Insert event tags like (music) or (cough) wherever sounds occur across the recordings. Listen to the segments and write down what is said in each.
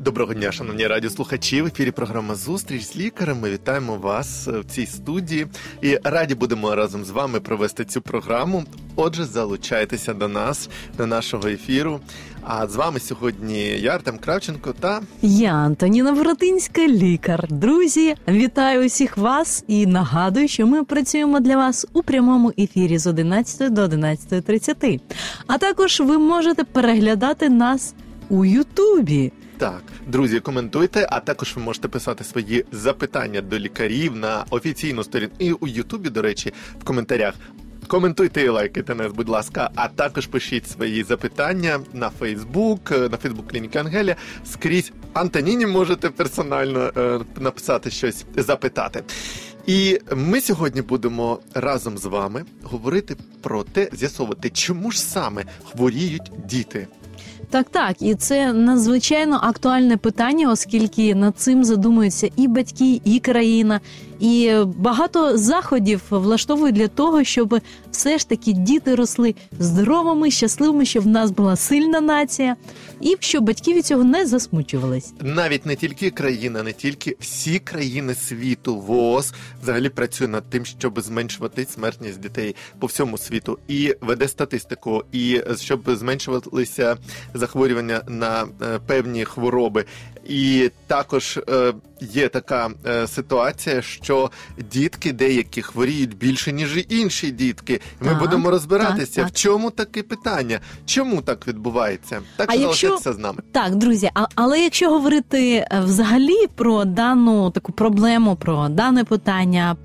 Доброго дня, шановні радіослухачі. В ефірі програма Зустріч з лікарем. Ми вітаємо вас е, в цій студії і раді будемо разом з вами провести цю програму. Отже, залучайтеся до нас, до нашого ефіру. А з вами сьогодні я Артем Кравченко та Я Антоніна Воротинська, лікар. Друзі, вітаю усіх вас і нагадую, що ми працюємо для вас у прямому ефірі з 11 до 11.30. А також ви можете переглядати нас у Ютубі. Так, друзі, коментуйте, а також ви можете писати свої запитання до лікарів на офіційну сторінку і у Ютубі, до речі, в коментарях. Коментуйте і лайкайте нас, будь ласка, а також пишіть свої запитання на Фейсбук, на Фейсбук Клініки Ангелія. Скрізь Антоніні можете персонально е, написати щось, запитати. І ми сьогодні будемо разом з вами говорити про те, з'ясовувати, чому ж саме хворіють діти. Так, так, і це надзвичайно актуальне питання, оскільки над цим задумуються і батьки, і країна, і багато заходів влаштовують для того, щоб все ж таки діти росли здоровими, щасливими, щоб в нас була сильна нація, і щоб батьки від цього не засмучувались. Навіть не тільки країна, не тільки всі країни світу, ВООЗ взагалі працює над тим, щоб зменшувати смертність дітей по всьому світу, і веде статистику, і щоб зменшувалися захворювання на е, певні хвороби. І також е, є така е, ситуація, що дітки деякі хворіють більше ніж інші дітки. Ми Так, будемо розбиратися, так, в чому таке питання, чому так відбувається. Так А якщо- залишайтеся з нами. Так, друзі, а, але якщо говорити е, взагалі про дану таку проблему, про дане питання,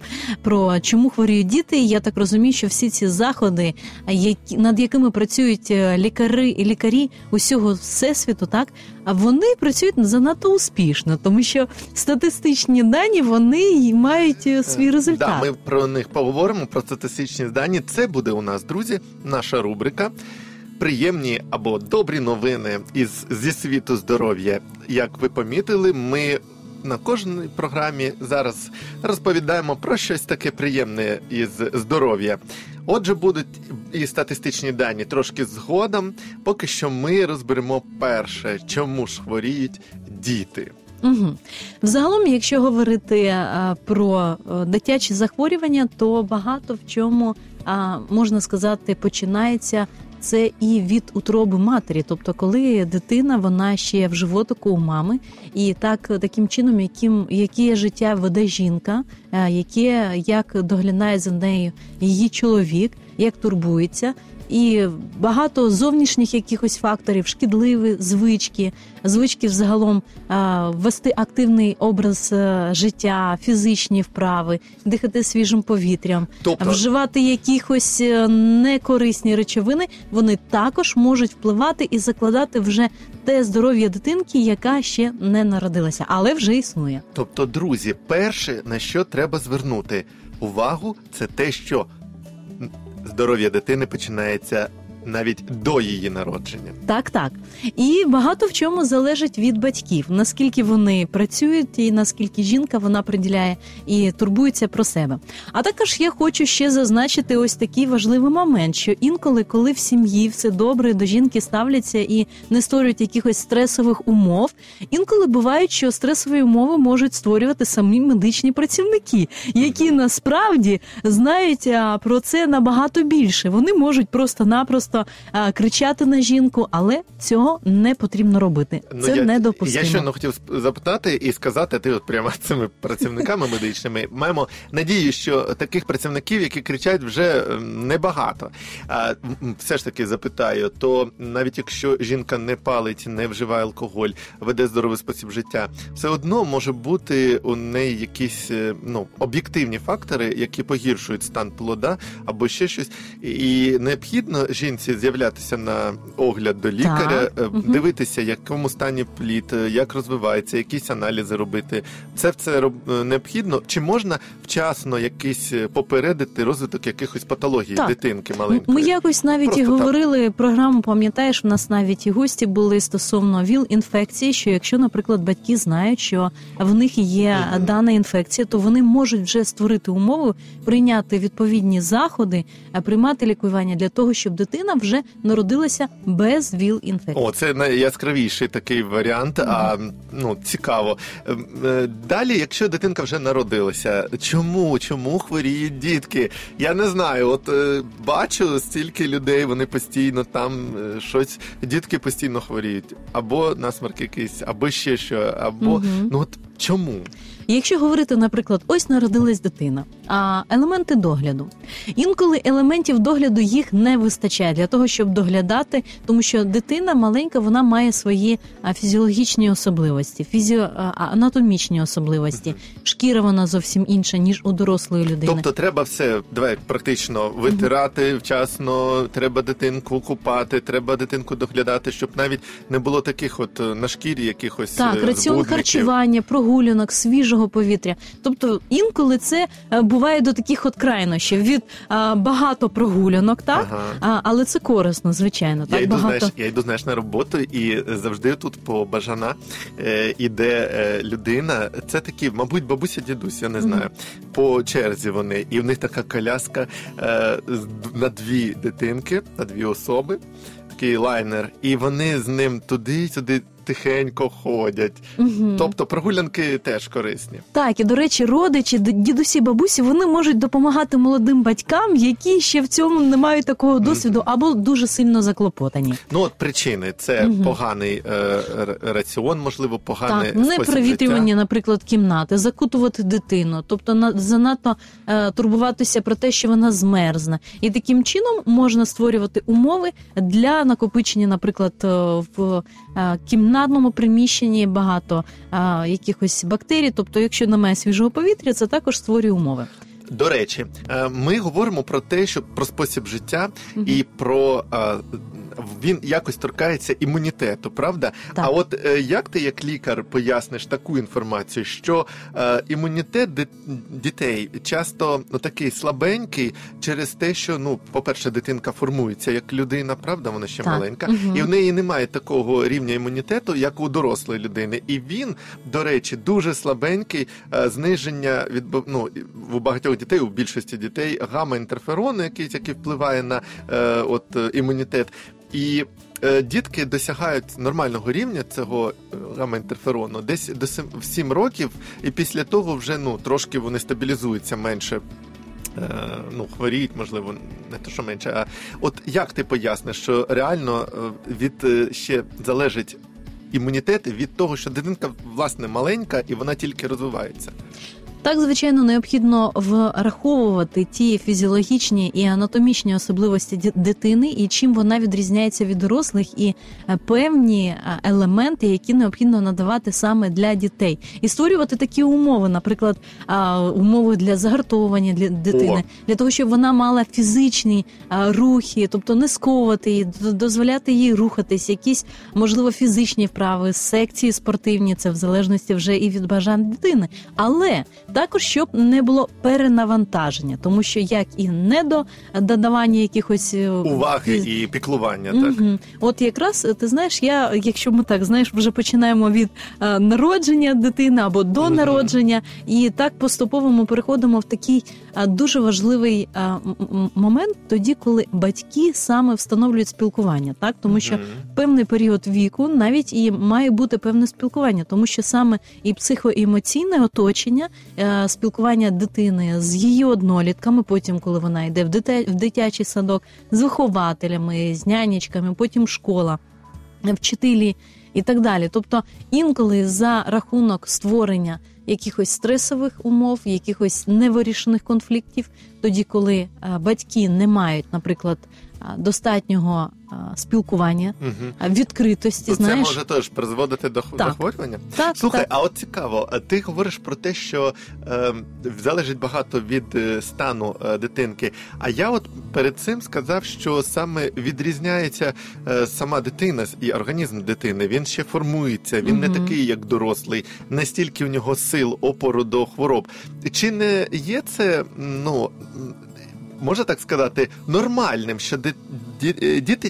про чому хворіють діти, я так розумію, що всі ці заходи, які над якими працюють лікари і лікарі усього всесвіту, так вони працюють занадто успішно, тому що статистичні дані вони мають е, свій результат. Да, ми про них поговоримо, про статистичні дані. Це буде у нас, друзі, наша рубрика. Приємні або добрі новини із зі світу здоров'я. Як ви помітили, ми на кожній програмі зараз розповідаємо про щось таке приємне із здоров'я. Отже, будуть і статистичні дані трошки згодом. Поки що ми розберемо перше, чому ж хворіють діти. Угу. Взагалом, якщо говорити а, про е, дитячі захворювання, то багато в чому а, можна сказати починається. Це і від утроби матері, тобто, коли дитина вона ще в животику у мами, і так таким чином, яким яке життя веде жінка, е, яке як доглядає за нею її чоловік, як турбується, і багато зовнішніх якихось факторів, шкідливі звички, звички взагалом вести активний образ е, життя, фізичні вправи, дихати свіжим повітрям, Тобто- вживати якихось е, некорисні речовини, вони також можуть впливати і закладати вже те здоров'я дитинки, яка ще не народилася, але вже існує. Тобто, друзі, перше, на що треба звернути увагу, це те, що здоров'я дитини починається навіть до її народження. Так, так. І багато в чому залежить від батьків, наскільки вони працюють, і наскільки жінка вона приділяє і турбується про себе. А також я хочу ще зазначити ось такий важливий момент, що інколи, коли в сім'ї все добре до жінки ставляться і не створюють якихось стресових умов, інколи бувають, що стресові умови можуть створювати самі медичні працівники, які насправді знають про це набагато більше. Вони можуть просто-напросто а, кричати на жінку, але цього не потрібно робити. Це Ну, я, недопустимо. Я щойно хотів запитати і сказати, ти от прямо (laughs) цими працівниками медичними маємо надію, що таких працівників, які кричать, вже ем, небагато. А все ж таки запитаю, то навіть якщо жінка не палить, не вживає алкоголь, веде здоровий спосіб життя, все одно може бути у неї якісь е, ну об'єктивні фактори, які погіршують стан плода або ще щось. І необхідно жінці віці з'являтися на огляд до лікаря, Так. е, дивитися, в якому стані плід, е, як розвивається, якісь аналізи робити. Це це роб- е, необхідно. Чи можна вчасно якийсь е, попередити розвиток якихось патологій Так. дитинки маленької? Ми якось навіть Просто і так. говорили програму, пам'ятаєш, в нас навіть і гості були стосовно ВІЛ-інфекції, що якщо, наприклад, батьки знають, що в них є Мгм. дана інфекція, то вони можуть вже створити умови, прийняти відповідні заходи, а приймати лікування для того, щоб дитина вже народилася без ВІЛ-інфекції. О, це найяскравіший такий варіант. А ну цікаво. Ем, е, Далі, якщо дитинка вже народилася, чому? Чому хворіють дітки? Я не знаю. От е, бачу стільки людей, вони постійно там е, щось. Дітки постійно хворіють, або насморк якийсь, або ще що, або Мгм. ну от чому? Якщо говорити, наприклад, ось народилась дитина, а елементи догляду. Інколи елементів догляду їх не вистачає для того, щоб доглядати, тому що дитина маленька, вона має свої фізіологічні особливості, фізіо а, анатомічні особливості. Шкіра вона зовсім інша ніж у дорослої людини. Тобто треба все давай практично витирати вчасно, треба дитинку купати, треба дитинку доглядати, щоб навіть не було таких от е, на шкірі якихось Так, е, раціон харчування, прогулянок, свіжого повітря. Тобто інколи це е, буває до таких от крайнощів від а, багато прогулянок, так Ага. а, але це корисно, звичайно. Я Так йду, багато знаєш, я йду знаєш, на роботу, і завжди тут по бажана е, іде е, людина. Це такі, мабуть, бабуся, дідусь, я не знаю. По черзі вони, і в них така коляска е, на дві дитинки, на дві особи. Такий лайнер, і вони з ним туди-сюди тихенько ходять. Мгм. Тобто прогулянки теж корисні. Так, і до речі, родичі, дідусі, бабусі, вони можуть допомагати молодим батькам, які ще в цьому не мають такого досвіду, або дуже сильно заклопотані. Ну от причини це Мгм. поганий е, раціон, можливо, поганий Так, не провітрювання, наприклад, кімнати, закутувати дитину, тобто на занадто е, турбуватися про те, що вона змерзне, і таким чином можна створювати умови для накопичення, наприклад, е, в е, одному приміщенні багато а, якихось бактерій. Тобто, якщо немає свіжого повітря, це також створює умови. До речі, е, ми говоримо про те, що про спосіб життя Мгм. і про е, він якось торкається імунітету, правда? Так. А от е, як ти, як лікар, поясниш таку інформацію, що е, імунітет дітей часто ну, такий слабенький через те, що ну, по-перше, дитинка формується як людина, правда, вона ще Так. маленька, Мгм. і в неї немає такого рівня імунітету, як у дорослої людини. І він, до речі, дуже слабенький е, зниження від ну, у багатьох дітей, у більшості дітей, гамма інтерферону, який, який впливає на е, от, е, імунітет. І е, дітки досягають нормального рівня цього е, гамма-інтерферону десь до 7, в 7 років, і після того вже ну, трошки вони стабілізуються менше. е, Ну, хворіють, можливо, не те, що менше. А от як ти поясниш, що реально е, від ще залежить імунітет від того, що дитинка власне маленька і вона тільки розвивається. Так, звичайно, необхідно враховувати ті фізіологічні і анатомічні особливості дитини, і чим вона відрізняється від дорослих, і е, певні е, елементи, які необхідно надавати саме для дітей, і створювати такі умови, наприклад, умови для загартовування для дитини, для того, щоб вона мала фізичні рухи, тобто не сковувати її, дозволяти їй рухатись, якісь можливо фізичні вправи, секції спортивні, це в залежності вже і від бажань дитини, але також щоб не було перенавантаження, тому що як і не до додавання якихось е, Уваги і піклування, так. Мгм. От якраз е, ти знаєш, я, якщо ми так знаєш, вже починаємо від е, народження дитини або до Мгм. народження, і так поступово ми переходимо в такий е, дуже важливий е, момент, тоді, коли батьки саме встановлюють спілкування, так тому що Мгм. певний період віку навіть і має бути певне спілкування, тому що саме і психоемоційне оточення, е, спілкування дитини з її однолітками, потім, коли вона йде в в дитячий садок, з вихователями, з нянечками, потім школа, е, вчителі і так далі. Тобто інколи за рахунок створення якихось стресових умов, якихось невирішених конфліктів, тоді, коли е, батьки не мають, наприклад, достатнього спілкування, Угу. відкритості. То це може теж призводити до Так. захворювання? так, Слухай, так. а от цікаво, ти говориш про те, що е, залежить багато від е, стану е, дитинки. А я от перед цим сказав, що саме відрізняється е, сама дитина і організм дитини. Він ще формується, він не такий, як дорослий, не стільки у нього сил опору до хвороб. Чи не є це, ну. Можна так сказати, нормальним, що е, діти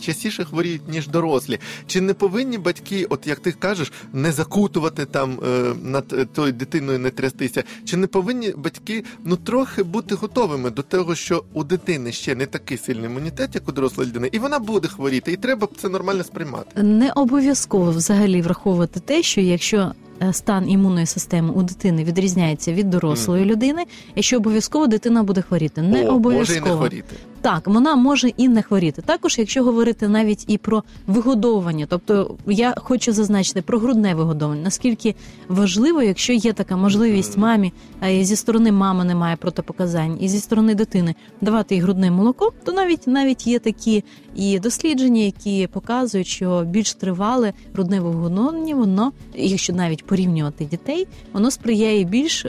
частіше хворіють, ніж дорослі. Чи не повинні батьки, от як ти кажеш, не закутувати там е, над е, тою дитиною, не трястися? Чи не повинні батьки ну трохи бути готовими до того, що у дитини ще не такий сильний імунітет, як у дорослої людини, і вона буде хворіти, і треба це нормально сприймати? Не обов'язково взагалі враховувати те, що якщо стан імунної системи у дитини відрізняється від дорослої людини, і що обов'язково дитина буде хворіти. Не О, може і не хворіти. Так, вона може і не хворіти. Також, якщо говорити навіть і про вигодовування, тобто я хочу зазначити про грудне вигодовування, наскільки важливо, якщо є така можливість мамі, а і зі сторони мами немає протипоказань, і зі сторони дитини давати їй грудне молоко, то навіть навіть є такі і дослідження, які показують, що більш тривале грудне вигодовування, воно, якщо навіть порівнювати дітей, воно сприяє більш.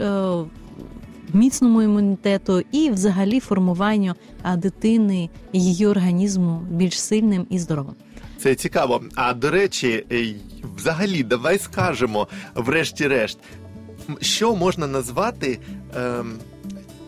Міцному імунітету і взагалі формуванню дитини її організму більш сильним і здоровим. Це цікаво. А до речі, е, взагалі, давай скажемо, врешті-решт, що можна назвати ем,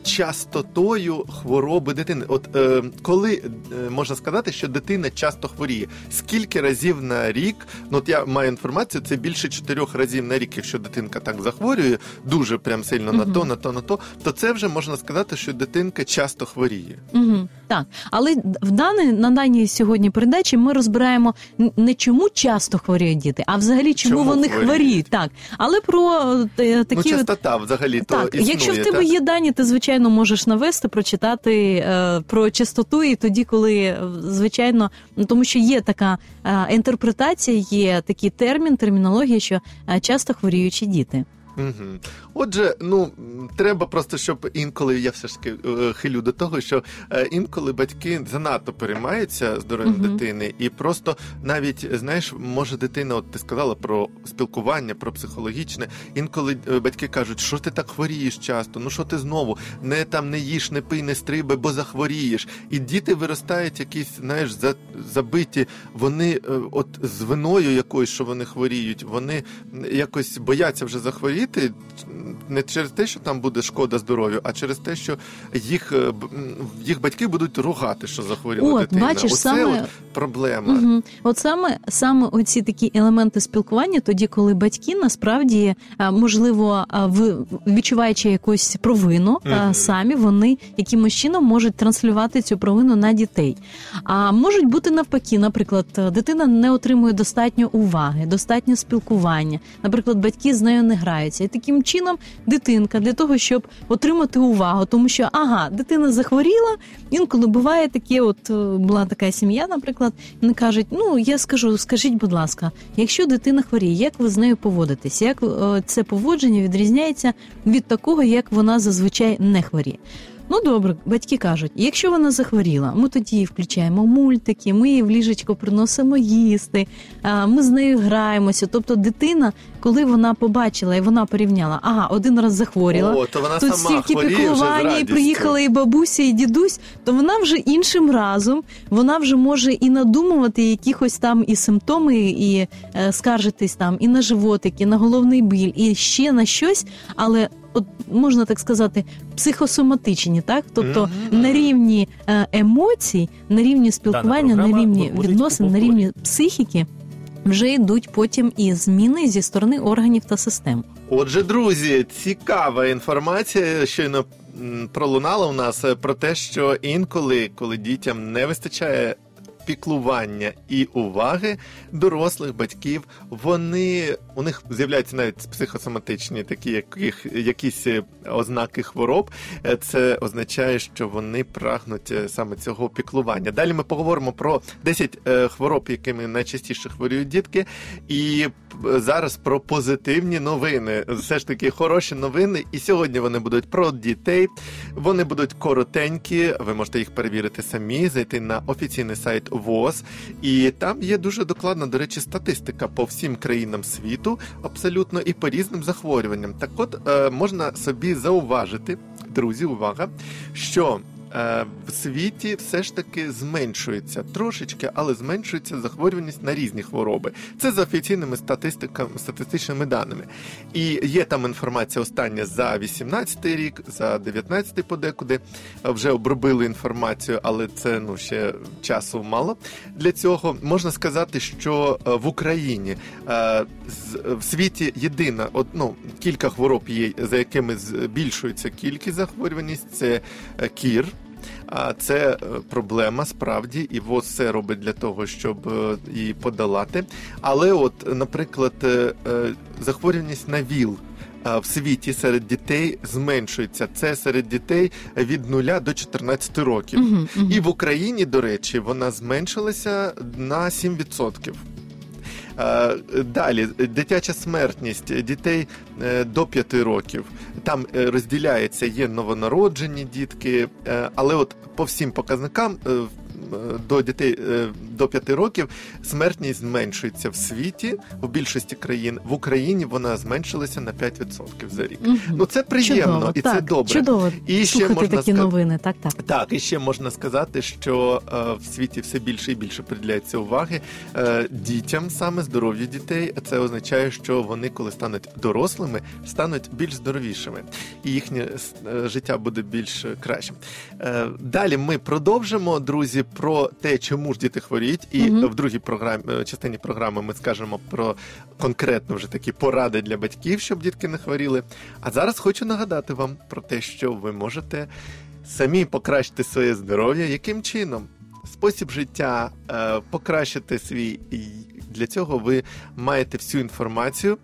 частотою хвороби дитини? От е, коли е, можна сказати, що дитина часто хворіє? Скільки разів на рік? Ну, от я маю інформацію, це більше чотирьох разів на рік, якщо дитинка так захворює, дуже прям сильно на то, на то, на то, то це вже можна сказати, що дитинка часто хворіє. Угу, так, але в даній на даній сьогодні передачі ми розбираємо не чому часто хворіють діти, а взагалі чому, Чому вони хворіють? хворіють. Так, але про е, такі ну, от- частота взагалі то так, існує, якщо в тебе так? є дані, ти звичайно можеш навести, прочитати е, про чистоту і тоді, коли е, звичайно, ну тому що є така е, інтерпретація, є такий термін, термінологія, що часто хворіючі діти. Угу. Отже, ну треба просто, щоб інколи я все ж таки е, хилю до того, що е, інколи батьки занадто переймаються здоров'ям Мгм. дитини, і просто навіть знаєш, може дитина, от ти сказала про спілкування, про психологічне. Інколи е, батьки кажуть, що ти так хворієш часто, ну що ти знову не там не їж, не пий, не стриби, бо захворієш. І діти виростають якісь, знаєш, за, забиті. Вони от з виною якоюсь, що вони хворіють, вони якось бояться вже захворіти. Не через те, що там буде шкода здоров'ю, а через те, що їх, е, їх батьки будуть ругати, що захворіла От, дитина. бачиш, Оце саме- от проблема. Угу. От саме саме оці такі елементи спілкування, тоді, коли батьки насправді можливо в відчуваючи якусь провину, Мгм. самі вони якимось чином можуть транслювати цю провину на дітей. А можуть бути навпаки, наприклад, дитина не отримує достатньо уваги, достатньо спілкування. Наприклад, батьки з нею не граються, і таким чином дитинка для того, щоб отримати увагу, тому що ага, дитина захворіла. Інколи буває таке, от е, була така сім'я, наприклад, вони кажуть: ну я скажу, скажіть, будь ласка, якщо дитина хворіє, як ви з нею поводитесь? Як е, це поводження відрізняється від такого, як вона зазвичай не хворіє? Ну добре, батьки кажуть, якщо вона захворіла, ми тоді включаємо мультики, ми їй в ліжечко приносимо їсти, ми з нею граємося. Тобто, дитина, коли вона побачила і вона порівняла, ага, один раз захворіла, О, то вона тут сама стільки піклування, і приїхала і бабуся, і дідусь, то вона вже іншим разом вона вже може і надумувати якихось там і симптоми, і е, скаржитись там і на животик, і на головний біль, і ще на щось, але. От можна так сказати, психосоматичні, так тобто Мгм. на рівні е, емоцій, на рівні спілкування, на рівні відносин, на рівні психіки вже йдуть потім і зміни зі сторони органів та систем. Отже, друзі, цікава інформація щойно пролунала у нас е, про те, що інколи, коли дітям не вистачає піклування і уваги дорослих батьків, вони у них з'являються навіть психосоматичні такі яких, якісь е, ознаки хвороб. Е, Це означає, що вони прагнуть е, саме цього піклування. Далі ми поговоримо про 10 е, хвороб, якими найчастіше хворіють дітки, і зараз про позитивні новини. Все ж таки хороші новини. І сьогодні вони будуть про дітей. Вони будуть коротенькі. Ви можете їх перевірити самі, зайти на офіційний сайт ВОЗ. І там є дуже докладна, до речі, статистика по всім країнам світу, абсолютно і по різним захворюванням. Так, от е, можна собі зауважити, друзі, увага, що в світі все ж таки зменшується трошечки, але зменшується захворюваність на різні хвороби. Це за офіційними статистиками, статистичними даними. І є там інформація остання за 18 рік, за 19 подекуди. Е, Вже обробили інформацію, але це ну ще часу мало. Для цього можна сказати, що е, в Україні е, в світі єдина от, ну, кілька хвороб є, за якими збільшується кількість захворюваність. Це е, кір. А це е, проблема справді, і ВОЗ все робить для того, щоб е, її подолати. Але, от, наприклад, е, захворюваність на ВІЛ. В світі серед дітей зменшується. Це серед дитей від 0 до 14 років. Мгм. І в Україні, до речі, вона зменшилася на 7%. Далі дитяча смертність дітей е, до 5 років. Там е, розділяється, є новонароджені дітки, е, але от по всім показникам до дітей до 5 років смертність зменшується в світі в більшості країн. В Україні вона зменшилася на 5% за рік. Мгм. Ну це приємно чудово, і так, це добре. Чудово І ще можна такі сказати- новини. Так, так. Так, і ще можна сказати, що е, в світі все більше і більше приділяється уваги е, дітям, саме здоров'ю дітей. Це означає, що вони, коли стануть дорослими, стануть більш здоровішими, і їхнє е, життя буде більш кращим. Е, далі ми продовжимо, друзі, про те, чому ж діти хворіють, і угу. в другій програмі е, частині програми ми скажемо про конкретно вже такі поради для батьків, щоб дітки не хворіли. А зараз хочу нагадати вам про те, що ви можете самі покращити своє здоров'я. Яким чином? Спосіб життя, е, покращити свій. І для цього ви маєте всю інформацію.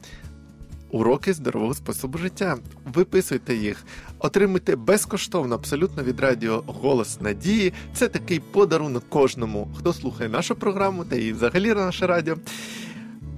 Уроки здорового способу життя. Виписуйте їх, отримуйте безкоштовно, абсолютно від радіо Голос Надії. Це такий подарунок кожному, хто слухає нашу програму та і взагалі наше радіо.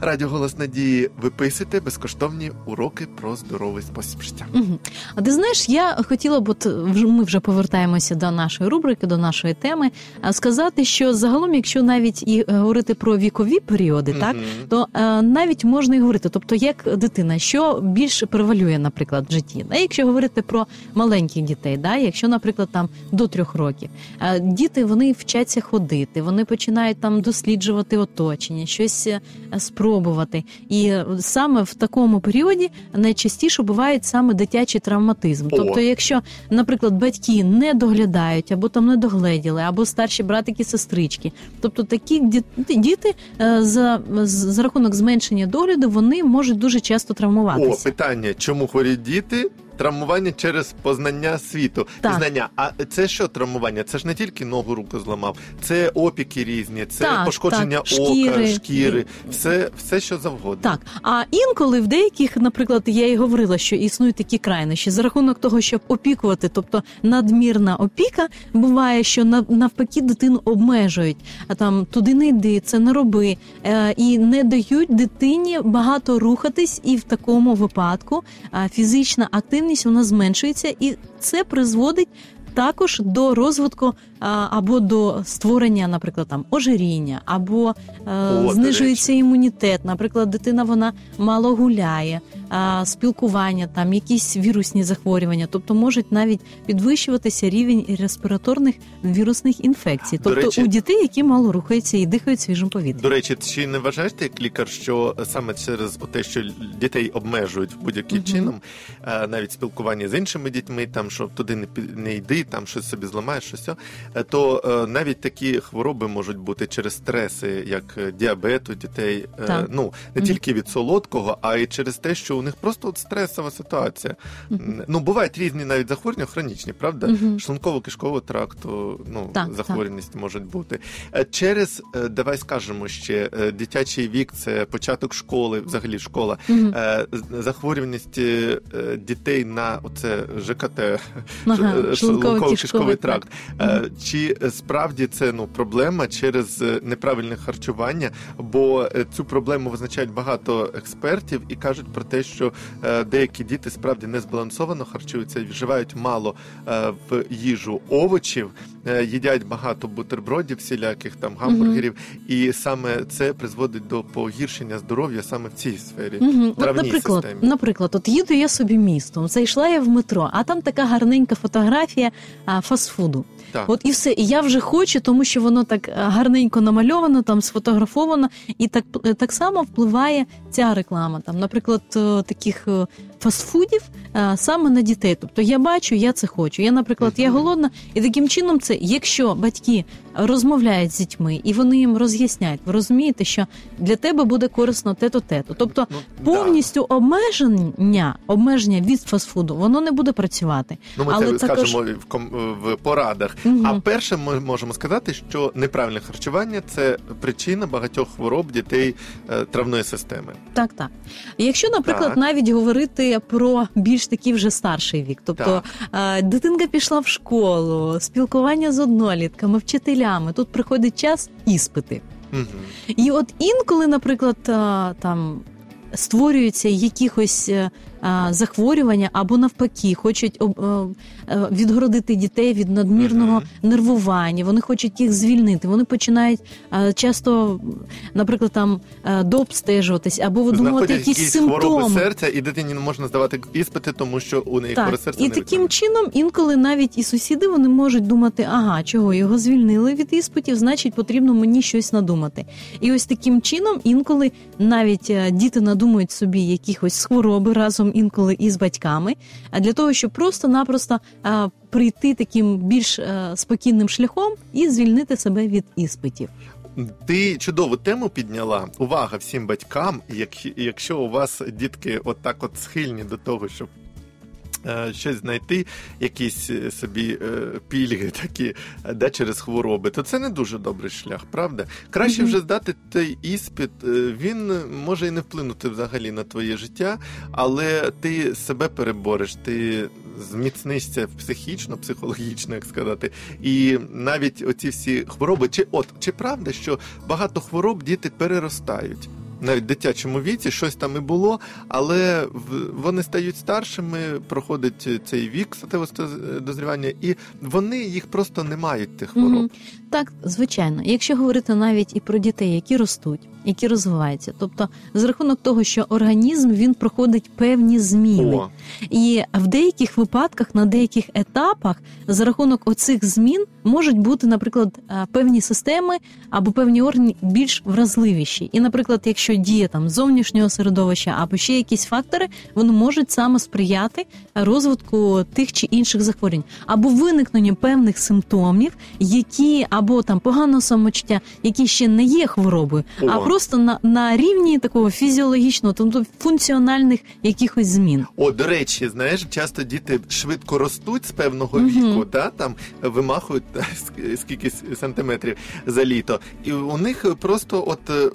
Радіо Голос Надії виписуйте безкоштовні уроки про здоровий спосіб життя. Мгм. А ти знаєш, я хотіла б, от ми вже повертаємося до нашої рубрики, до нашої теми, сказати, що загалом, якщо навіть і е, говорити про вікові періоди, так то е, навіть можна і говорити, тобто як дитина, що більше превалює, наприклад, в житті. Да? Якщо говорити про маленьких дітей, да? якщо, наприклад, там до трьох років, е, діти вони вчаться ходити, вони починають там досліджувати оточення, щось е, спробувати. І саме в такому періоді найчастіше бувають саме дитячий травматизм. О. Тобто, якщо, наприклад, батьки не доглядають або там не догледіли, або старші братики, сестрички, тобто такі ді- діти е, за, за рахунок зменшення догляду вони можуть дуже часто О, питання: чому хворіють діти? Травмування через познання світу. Так. Знання. А це що травмування? Це ж не тільки ногу руку зламав, це опіки різні, це Так, пошкодження так, ока, шкіри. шкіри, все, все що завгодно. Так, а інколи в деяких, наприклад, я і говорила, що існують такі крайнощі за рахунок того, щоб опікувати, тобто надмірна опіка, буває, що нав- навпаки дитину обмежують. А там туди не йди, це не роби, е, і не дають дитині багато рухатись, і в такому випадку фізична активність вона зменшується, і це призводить. Також до розвитку або до створення, наприклад, там ожиріння, або е, до знижується імунітет. Наприклад, дитина вона мало гуляє, спілкування, там якісь вірусні захворювання, тобто можуть навіть підвищуватися рівень респіраторних вірусних інфекцій. Тобто речі- у дітей, які мало рухаються і дихають свіжим повітрям. До речі, чи не вважаєш ти як лікар, що саме через те, що дітей обмежують будь-яким Мгм. чином, е, навіть спілкування з іншими дітьми, там що туди не не йди, там щось собі зламаєш, щось, то е, навіть такі хвороби можуть бути через стреси, як е, діабет у дітей. е, Так. Ну не тільки від солодкого, а й через те, що у них просто от стресова ситуація. Ну бувають різні навіть захворювання хронічні, правда? Шлунково-кишкового тракту, ну Так, захворюваність можуть бути. Е, Через е, давай скажемо ще е, дитячий вік, це початок школи, взагалі школа. Е, Захворюваність е, е, дітей на оце ЖКТ, Ага, е, шлунково-кишковий шлунково-кишковий тракт. тракт. Чи е, справді це ну проблема через е, неправильне харчування? Бо е, цю проблему визначають багато експертів і кажуть про те, що деякі діти справді незбалансовано харчуються, вживають мало в їжу овочів, їдять багато бутербродів, всіляких там гамбургерів, і саме це призводить до погіршення здоров'я саме в цій сфері. От, наприклад, системі. наприклад, от їду я собі містом, зайшла я в метро, а там така гарненька фотографія а, фастфуду. Так. От і все. І я вже хочу, тому що воно так гарненько намальовано, там сфотографовано, і так, е, так само впливає ця реклама. Там, наприклад, е, таких е, фастфудів е, саме на дітей. Тобто я бачу, я це хочу. Я, наприклад, я голодна, і таким чином це, якщо батьки розмовляють з дітьми і вони їм роз'ясняють, ви розумієте, що для тебе буде корисно те-то, те-то. Тобто Ну, да. повністю обмеження, обмеження від фастфуду, воно не буде працювати. Ну, ми Але це також- скажемо в ком- в порадах. Мгм. А перше, ми можемо сказати, що неправильне харчування це причина багатьох хвороб дітей е, травної системи. Так, так. Якщо, наприклад, Так. навіть говорити про більш такий вже старший вік, тобто так. дитинка пішла в школу, спілкування з однолітками, вчителями, тут приходить час іспити. Угу. І от інколи, наприклад, там створюються якихось е, захворювання або навпаки, хочуть е, е, відгородити дітей від надмірного нервування. Вони хочуть їх звільнити. Вони починають е, часто, наприклад, там дообстежуватись або видумувати якісь якісь хвороби симптоми. серця, і дитині не можна здавати іспити, тому що у неї Так, хворе серце і не таким витримує. чином інколи навіть і сусіди вони можуть думати, ага, чого його звільнили від іспитів, значить потрібно мені щось надумати. І ось таким чином інколи навіть діти надумують собі якихось хвороби разом інколи із батьками, а для того, щоб просто-напросто е, прийти таким більш е, спокійним шляхом і звільнити себе від іспитів. Ти чудову тему підняла. Увага всім батькам. Як, якщо у вас дітки отак от схильні до того, щоб е, щось знайти, якісь е, собі е, пільги такі е, да, через хвороби, то це не дуже добрий шлях, правда? Краще вже здати той іспит. е, Він може і не вплинути взагалі на твоє життя, але ти себе перебореш, ти зміцнишся психічно, психологічно, як сказати. І навіть оці всі хвороби, чи от чи правда, що багато хвороб діти переростають? Навіть в дитячому віці щось там і було, але вони стають старшими, проходить цей вік статевого дозрівання, і вони їх просто не мають тих хвороб. Мгм. Так, звичайно. Якщо говорити навіть і про дітей, які ростуть, які розвиваються, тобто за рахунок того, що організм він проходить певні зміни. О, І в деяких випадках, на деяких етапах, за рахунок оцих змін можуть бути, наприклад, е, певні системи або певні органи більш вразливіші. І, наприклад, якщо діє там зовнішнього середовища або ще якісь фактори, вони можуть саме сприяти розвитку тих чи інших захворювань, або виникненню певних симптомів, які або там поганого самочуття, які ще не є хворобою, а просто на, на рівні такого фізіологічного, тобто функціональних якихось змін. О, до речі, знаєш, часто діти швидко ростуть з певного Мгм. віку, та там вимахують та, скільки сантиметрів за літо. І у них просто от е,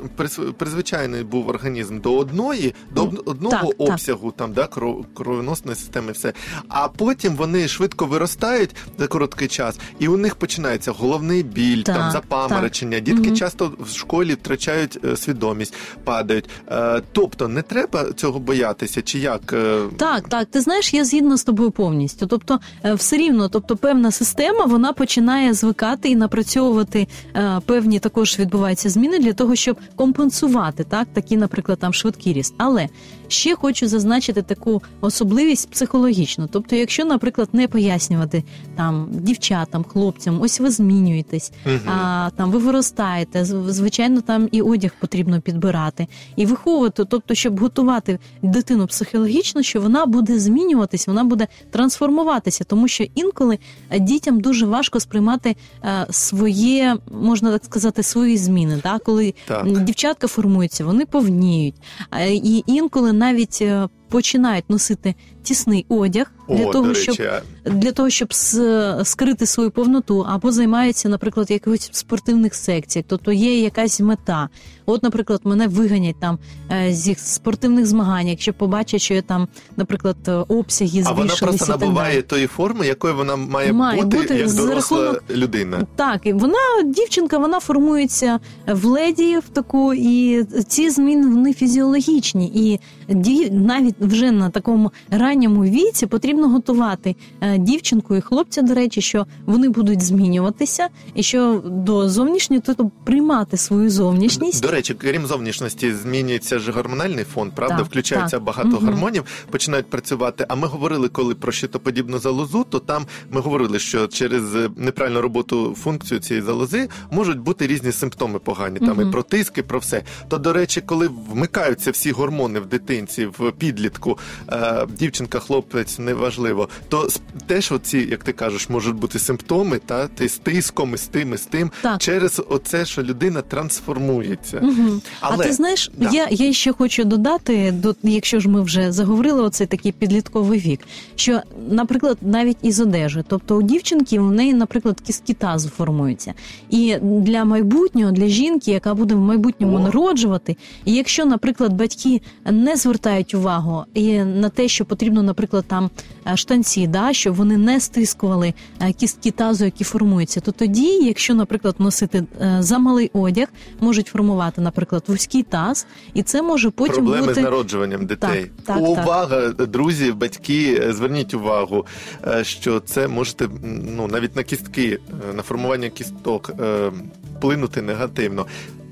призвичайний був організм до одної, до одного так, так. обсягу, там да, кров- кровоносної системи, все. А потім вони швидко виростають за короткий час, і у них починається головний біль, Так, там запаморочення. Дітки Мгм. часто в школі втрачають е, свідомість, падають. Е, тобто не треба цього боятися, чи як? е, Так, так, ти знаєш, я згідна з тобою повністю. Тобто, е, все рівно, тобто, певна система вона починає звикати і напрацьовувати е, певні також відбуваються зміни для того, щоб компенсувати так, такі, наприклад, там швидкий ріст. Але ще хочу зазначити таку особливість психологічну. Тобто, якщо, наприклад, не пояснювати там дівчатам, хлопцям, ось ви змінюєтесь, Мгм. а там ви виростаєте, звичайно, там і одяг потрібно підбирати, і виховувати, тобто, щоб готувати дитину психологічно, що вона буде змінюватись, вона буде трансформуватися, тому що інколи е, дітям дуже важко сприймати е, своє, можна так сказати, свої зміни. Да? Коли Так. дівчатка формуються, вони повніють. І інколи навіть е, починають носити тісний одяг для О, того, щоб для того, щоб скрити свою повноту, або займаються, наприклад, якихось спортивних секціях, тобто є якась мета. От, наприклад, мене виганять там е, зі спортивних змагань, якщо побачать, що я там, наприклад, обсяги а вона просто набуває тої форми, якою вона має, Має бути, бути як доросла рахунок- людина. Так, і вона дівчинка, вона формується в леді в таку, і ці зміни вони фізіологічні. І ді, навіть вже на такому ранньому віці потрібно готувати е, дівчинку і хлопця, до речі, що вони будуть змінюватися, і що до зовнішньої, тобто приймати свою зовнішність. До речі, крім зовнішності, змінюється ж гормональний фон, правда? Так, Включається так. багато Мгм. гормонів, починають працювати. А ми говорили, коли про щитоподібну залозу, то там ми говорили, що через е, неправильну роботу функцію цієї залози можуть бути різні симптоми погані, там Мгм. і про тиск, і про все. То, до речі, коли вмикаються всі гормони в дитинці, в підлітку, е, дівчинка, хлопець, неважливо, то теж оці, як ти кажеш, можуть бути симптоми, та ти з тиском, і з тим, і з тим, Так. через оце, що людина трансформується. Угу. Але- а ти знаєш, Да. я, я ще хочу додати, до, якщо ж ми вже заговорили, оцей такий підлітковий вік, що, наприклад, навіть із одежі, тобто у дівчинки в неї, наприклад, кістки тазу формуються. І для майбутнього, для жінки, яка буде в майбутньому О. народжувати, і якщо, наприклад, батьки не звертають увагу і на те, що потрібно, наприклад, там е, штанці, да, щоб вони не стискували е, кістки тазу, які формуються, то тоді, якщо, наприклад, носити е, замалий одяг, можуть формувати, наприклад, вузький таз, і це може потім Проблеми бути з народжуванням дітей. Так, так, увага, друзі, батьки, зверніть увагу, що це можете ну навіть на кістки, на формування кісток вплинути негативно.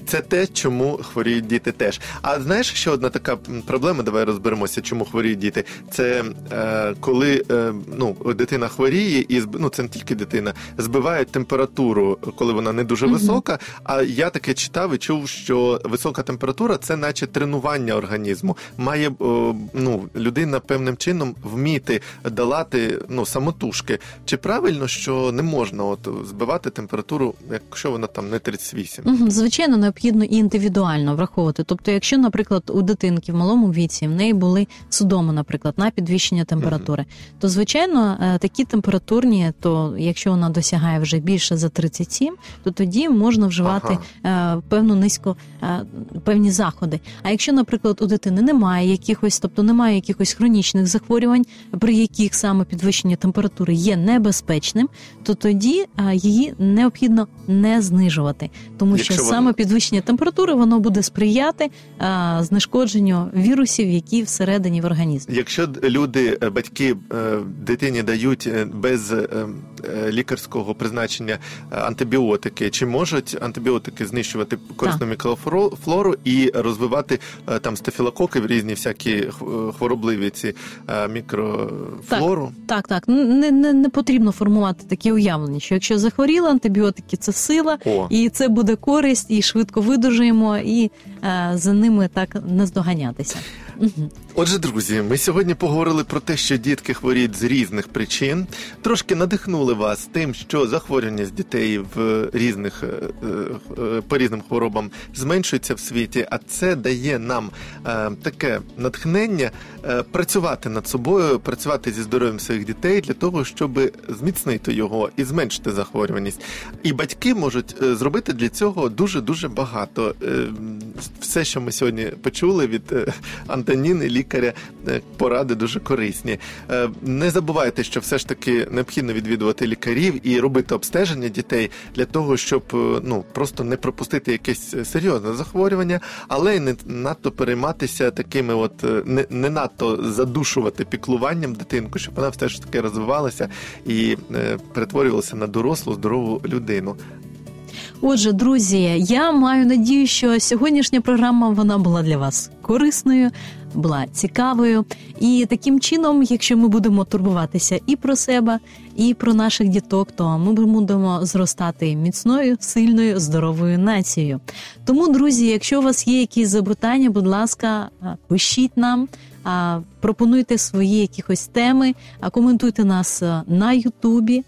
Це те, чому хворіють діти теж. А знаєш, ще одна така проблема, давай розберемося, чому хворіють діти. Це е, коли е, ну, дитина хворіє, і ну, це не тільки дитина, збивають температуру, коли вона не дуже висока. А я таке читав і чув, що висока температура це наче тренування організму. Має о, ну, людина певним чином вміти долати ну, самотужки. Чи правильно, що не можна от, збивати температуру, якщо вона там не 38? Мгм, Звичайно, необхідно і індивідуально враховувати. Тобто, якщо, наприклад, у дитинки в малому віці в неї були судоми, наприклад, на підвищення температури, то звичайно е, такі температурні, то якщо вона досягає вже більше за 37, то тоді можна вживати е, певну низько е, певні заходи. А якщо, наприклад, у дитини немає якихось, тобто немає якихось хронічних захворювань, при яких саме підвищення температури є небезпечним, то тоді її необхідно не знижувати, тому що Якщо вона- саме підвищення температури воно буде сприяти е, знешкодженню вірусів, які всередині в організмі. Якщо люди, е, батьки е, дитині дають без лікарського призначення антибіотики, чи можуть антибіотики знищувати корисну мікрофлору і розвивати там стафілококи, різні всякі хворобливі ці мікрофлору? Так, так, не, не, не потрібно формувати такі уявлення, що якщо захворіли антибіотики, це сила, О. і це буде користь, і швидко видужуємо, і е, за ними так не здоганятися. Отже, друзі, ми сьогодні поговорили про те, що дітки хворіють з різних причин. Трошки надихнули вас тим, що захворюваність дітей в різних е, е, по різним хворобам зменшується в світі, а це дає нам е, таке натхнення е, працювати над собою, працювати зі здоров'ям своїх дітей для того, щоб зміцнити його і зменшити захворюваність. І батьки можуть е, зробити для цього дуже дуже багато. Е, Все, що ми сьогодні почули від е, Антоніни, лікаря, е, поради дуже корисні. Е, Не забувайте, що все ж таки необхідно відвідувати лікарів і робити обстеження дітей для того, щоб е, ну просто не пропустити якесь серйозне захворювання, але й не надто перейматися такими, от не, не надто задушувати піклуванням дитинку, щоб вона все ж таки розвивалася і перетворювалася на дорослу здорову людину. Отже, друзі, я маю надію, що сьогоднішня програма вона була для вас корисною, була цікавою. І таким чином, якщо ми будемо турбуватися і про себе, і про наших діток, то ми будемо зростати міцною, сильною, здоровою нацією. Тому, друзі, якщо у вас є якісь запитання, будь ласка, пишіть нам. Пропонуйте свої якихось теми, а коментуйте нас на Ютубі.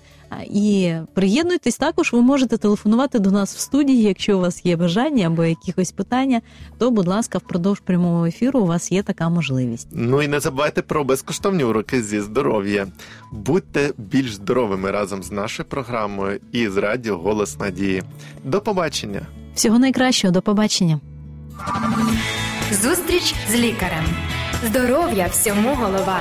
І приєднуйтесь також. Ви можете телефонувати до нас в студії, якщо у вас є бажання або якихось питання, то, будь ласка, впродовж прямого ефіру у вас є така можливість. Ну і не забувайте про безкоштовні уроки зі здоров'я. Будьте більш здоровими разом з нашою програмою і з радіо Голос Надії. До побачення! Всього найкращого, до побачення. Зустріч з лікарем. Здоров'я всьому голова.